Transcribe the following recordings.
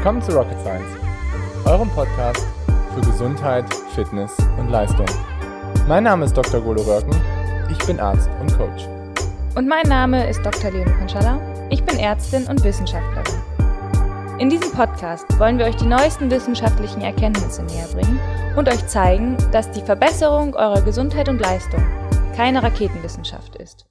Willkommen zu Rocket Science, eurem Podcast für Gesundheit, Fitness und Leistung. Mein Name ist Dr. Golo Röcken, ich bin Arzt und Coach. Und mein Name ist Dr. Leonie Konschalla, ich bin Ärztin und Wissenschaftlerin. In diesem Podcast wollen wir euch die neuesten wissenschaftlichen Erkenntnisse näher bringen und euch zeigen, dass die Verbesserung eurer Gesundheit und Leistung keine Raketenwissenschaft ist.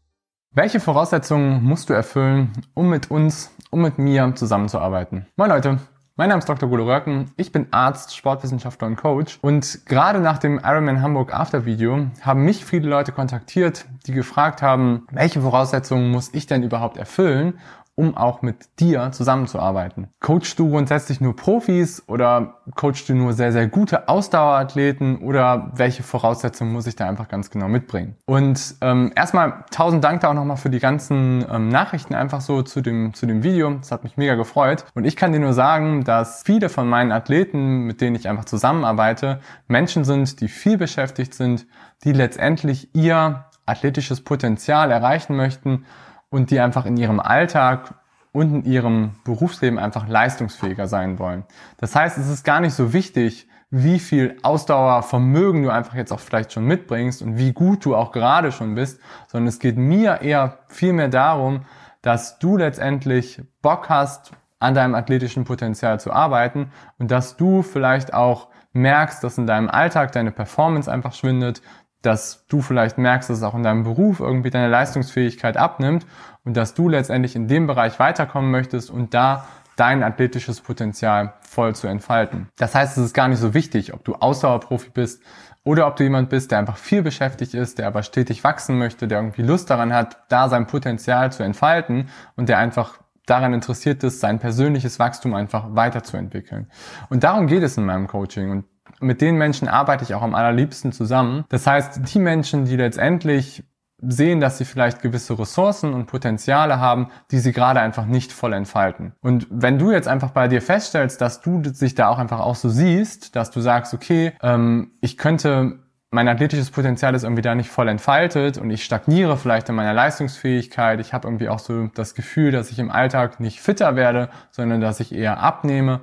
Welche Voraussetzungen musst du erfüllen, um mit uns, um mit mir zusammenzuarbeiten? Moin Leute, mein Name ist Dr. Golo Röcken, ich bin Arzt, Sportwissenschaftler und Coach und gerade nach dem Ironman Hamburg After Video haben mich viele Leute kontaktiert, die gefragt haben, welche Voraussetzungen muss ich denn überhaupt erfüllen, um auch mit dir zusammenzuarbeiten. Coachst du grundsätzlich nur Profis oder coachst du nur sehr, sehr gute Ausdauerathleten oder welche Voraussetzungen muss ich da einfach ganz genau mitbringen? Und ähm, erstmal tausend Dank da auch nochmal für die ganzen ähm, Nachrichten einfach so zu dem, zu dem Video. Das hat mich mega gefreut. Und ich kann dir nur sagen, dass viele von meinen Athleten, mit denen ich einfach zusammenarbeite, Menschen sind, die viel beschäftigt sind, die letztendlich ihr athletisches Potenzial erreichen möchten und die einfach in ihrem Alltag und in ihrem Berufsleben einfach leistungsfähiger sein wollen. Das heißt, es ist gar nicht so wichtig, wie viel Ausdauervermögen du einfach jetzt auch vielleicht schon mitbringst und wie gut du auch gerade schon bist, sondern es geht mir eher viel mehr darum, dass du letztendlich Bock hast, an deinem athletischen Potenzial zu arbeiten und dass du vielleicht auch merkst, dass in deinem Alltag deine Performance einfach schwindet, dass du vielleicht merkst, dass es auch in deinem Beruf irgendwie deine Leistungsfähigkeit abnimmt und dass du letztendlich in dem Bereich weiterkommen möchtest und da dein athletisches Potenzial voll zu entfalten. Das heißt, es ist gar nicht so wichtig, ob du Ausdauerprofi bist oder ob du jemand bist, der einfach viel beschäftigt ist, der aber stetig wachsen möchte, der irgendwie Lust daran hat, da sein Potenzial zu entfalten und der einfach daran interessiert ist, sein persönliches Wachstum einfach weiterzuentwickeln. Und darum geht es in meinem Coaching. Und mit den Menschen arbeite ich auch am allerliebsten zusammen. Das heißt, die Menschen, die letztendlich sehen, dass sie vielleicht gewisse Ressourcen und Potenziale haben, die sie gerade einfach nicht voll entfalten. Und wenn du jetzt einfach bei dir feststellst, dass du dich da auch einfach auch so siehst, dass du sagst, okay, ähm, ich könnte mein athletisches Potenzial ist irgendwie da nicht voll entfaltet und ich stagniere vielleicht in meiner Leistungsfähigkeit. Ich habe irgendwie auch so das Gefühl, dass ich im Alltag nicht fitter werde, sondern dass ich eher abnehme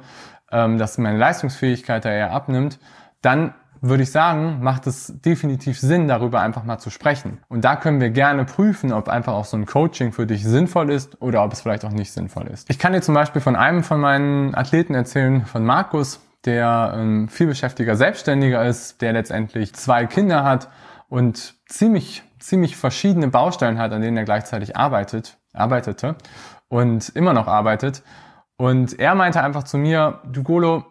ähm, dass meine Leistungsfähigkeit da eher abnimmt, dann würde ich sagen, macht es definitiv Sinn, darüber einfach mal zu sprechen. Und da können wir gerne prüfen, ob einfach auch so ein Coaching für dich sinnvoll ist oder ob es vielleicht auch nicht sinnvoll ist. Ich kann dir zum Beispiel von einem von meinen Athleten erzählen, von Markus, der ein vielbeschäftiger Selbstständiger ist, der letztendlich zwei Kinder hat und ziemlich, ziemlich verschiedene Baustellen hat, an denen er gleichzeitig arbeitet, arbeitete und immer noch arbeitet. Und er meinte einfach zu mir, du Golo,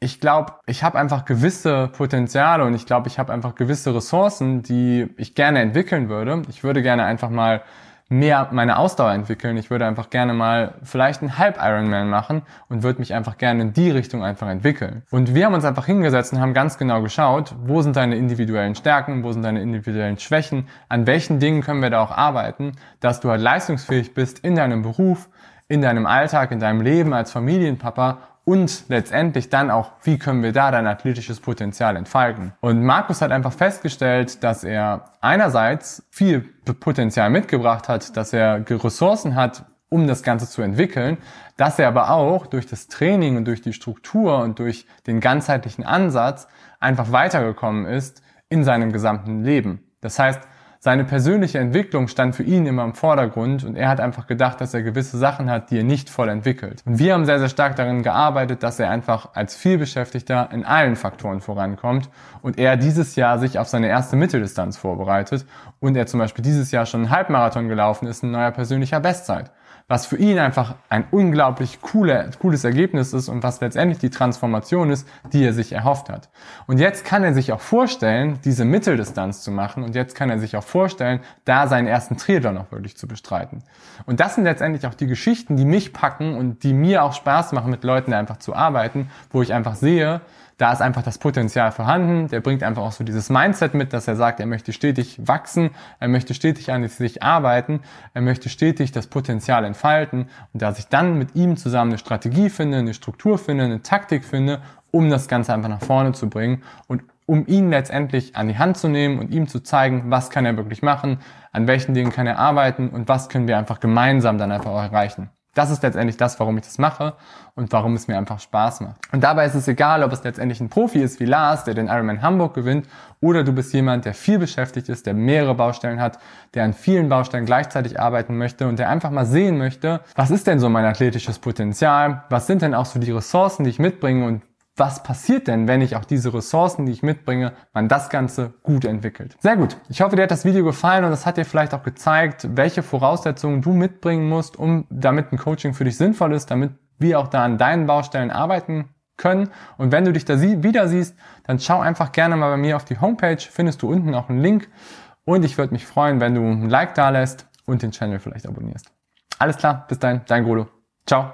ich glaube, ich habe einfach gewisse Potenziale und ich glaube, ich habe einfach gewisse Ressourcen, die ich gerne entwickeln würde. Ich würde gerne einfach mal mehr meine Ausdauer entwickeln. Ich würde einfach gerne mal vielleicht einen Halb-Ironman machen und würde mich einfach gerne in die Richtung einfach entwickeln. Und wir haben uns einfach hingesetzt und haben ganz genau geschaut, wo sind deine individuellen Stärken, wo sind deine individuellen Schwächen, an welchen Dingen können wir da auch arbeiten, dass du halt leistungsfähig bist in deinem Beruf, in deinem Alltag, in deinem Leben als Familienpapa und letztendlich dann auch, wie können wir da dein athletisches Potenzial entfalten. Und Markus hat einfach festgestellt, dass er einerseits viel Potenzial mitgebracht hat, dass er Ressourcen hat, um das Ganze zu entwickeln, dass er aber auch durch das Training und durch die Struktur und durch den ganzheitlichen Ansatz einfach weitergekommen ist in seinem gesamten Leben. Das heißt, seine persönliche Entwicklung stand für ihn immer im Vordergrund und er hat einfach gedacht, dass er gewisse Sachen hat, die er nicht voll entwickelt. Und wir haben sehr, sehr stark darin gearbeitet, dass er einfach als vielbeschäftigter in allen Faktoren vorankommt und er dieses Jahr sich auf seine erste Mitteldistanz vorbereitet und er zum Beispiel dieses Jahr schon einen Halbmarathon gelaufen ist, ein neuer persönlicher Bestzeit was für ihn einfach ein unglaublich coole, cooles Ergebnis ist und was letztendlich die Transformation ist, die er sich erhofft hat. Und jetzt kann er sich auch vorstellen, diese Mitteldistanz zu machen und jetzt kann er sich auch vorstellen, da seinen ersten Triathlon auch wirklich zu bestreiten. Und das sind letztendlich auch die Geschichten, die mich packen und die mir auch Spaß machen, mit Leuten einfach zu arbeiten, wo ich einfach sehe, da ist einfach das Potenzial vorhanden. Der bringt einfach auch so dieses Mindset mit, dass er sagt, er möchte stetig wachsen, er möchte stetig an sich arbeiten, er möchte stetig das Potenzial entfalten und dass ich dann mit ihm zusammen eine Strategie finde, eine Struktur finde, eine Taktik finde, um das Ganze einfach nach vorne zu bringen und um ihn letztendlich an die Hand zu nehmen und ihm zu zeigen, was kann er wirklich machen, an welchen Dingen kann er arbeiten und was können wir einfach gemeinsam dann einfach auch erreichen. Das ist letztendlich das, warum ich das mache und warum es mir einfach Spaß macht. Und dabei ist es egal, ob es letztendlich ein Profi ist wie Lars, der den Ironman Hamburg gewinnt, oder du bist jemand, der viel beschäftigt ist, der mehrere Baustellen hat, der an vielen Baustellen gleichzeitig arbeiten möchte und der einfach mal sehen möchte, was ist denn so mein athletisches Potenzial, was sind denn auch so die Ressourcen, die ich mitbringe und was passiert denn, wenn ich auch diese Ressourcen, die ich mitbringe, man das Ganze gut entwickelt. Sehr gut. Ich hoffe, dir hat das Video gefallen und es hat dir vielleicht auch gezeigt, welche Voraussetzungen du mitbringen musst, um damit ein Coaching für dich sinnvoll ist, damit wir auch da an deinen Baustellen arbeiten können. Und wenn du dich da wieder siehst, dann schau einfach gerne mal bei mir auf die Homepage, findest du unten auch einen Link und ich würde mich freuen, wenn du ein Like da lässt und den Channel vielleicht abonnierst. Alles klar, bis dahin, dein Golo. Ciao.